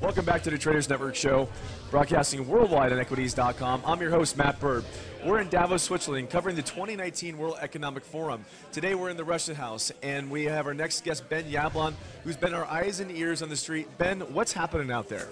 Welcome back to the Traders Network show, broadcasting worldwide on equities.com. I'm your host, Matt Bird. We're in Davos, Switzerland, covering the 2019 World Economic Forum. Today we're in the Russian House, and we have our next guest, Ben Yablon, who's been our eyes and ears on the street. Ben, what's happening out there?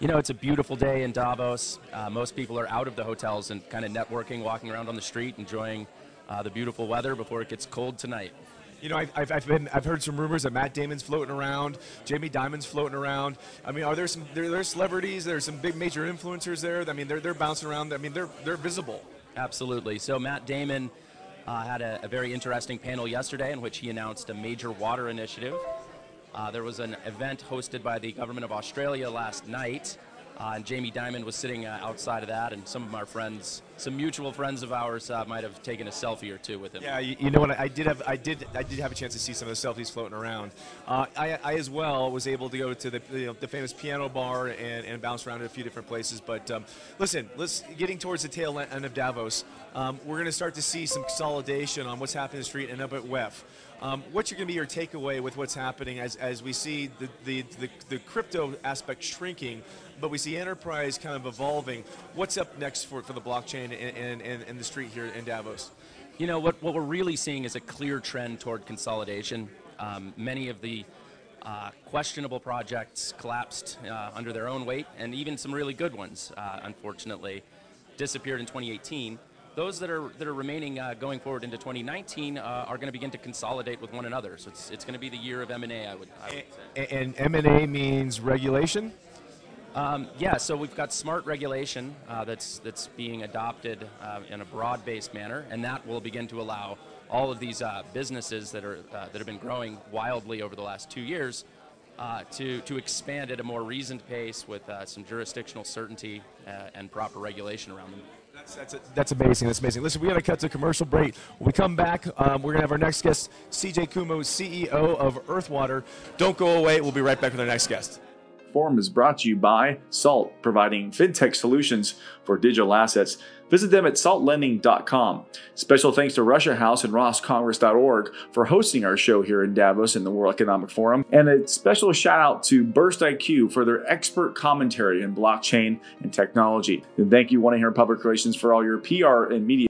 You know, it's a beautiful day in Davos. Uh, most people are out of the hotels and kind of networking, walking around on the street, enjoying uh, the beautiful weather before it gets cold tonight. You know, I've, I've, been, I've heard some rumors that Matt Damon's floating around, Jamie Dimon's floating around. I mean, are there some there, there celebrities? There's some big major influencers there. I mean, they're, they're bouncing around. I mean, they're they're visible. Absolutely. So Matt Damon uh, had a, a, very interesting panel yesterday in which he announced a major water initiative. Uh, there was an event hosted by the government of Australia last night uh, and Jamie Dimon was sitting uh, outside of that, and some of our friends, some mutual friends of ours, uh, might have taken a selfie or two with him. Yeah, you, you, know what? I did have, I did, I did have a chance to see some of the selfies floating around. Uh, I, I, as well was able to go to the, you know, the famous piano bar and, and bounce around a few different places. But um, listen, let's getting towards the tail end of Davos. Um, we're going to start to see some consolidation on what's happening in the street and up at WEF. Um, what's going to be your takeaway with what's happening as, as we see the, the, the, the crypto aspect shrinking but we see enterprise kind of evolving. What's up next for, for the blockchain and, and, and the street here in Davos? You know, what, what we're really seeing is a clear trend toward consolidation. Um, many of the uh, questionable projects collapsed uh, under their own weight, and even some really good ones, uh, unfortunately, disappeared in 2018. Those that are that are remaining uh, going forward into 2019 uh, are going to begin to consolidate with one another. So it's, it's going to be the year of M&A, I would, I would say. And M&A means regulation? Um, yeah, so we've got smart regulation uh, that's that's being adopted uh, in a broad-based manner, and that will begin to allow all of these uh, businesses that are uh, that have been growing wildly over the last two years uh, to to expand at a more reasoned pace with uh, some jurisdictional certainty and proper regulation around them. That's, that's, a, that's, amazing. That's amazing. Listen, we got to cut to commercial break. When we come back, um, we're going to have our next guest, CJ Comu, CEO of Earthwater. Don't go away. We'll be right back with our next guest. Forum is brought to you by Salt, providing fintech solutions for digital assets. Visit them at saltlending.com. Special thanks to Russia House and roscongress.org for hosting our show here in Davos in the World Economic Forum. And a special shout out to Burst IQ for their expert commentary in blockchain and technology. And thank you, One Here Public Relations, for all your PR and media.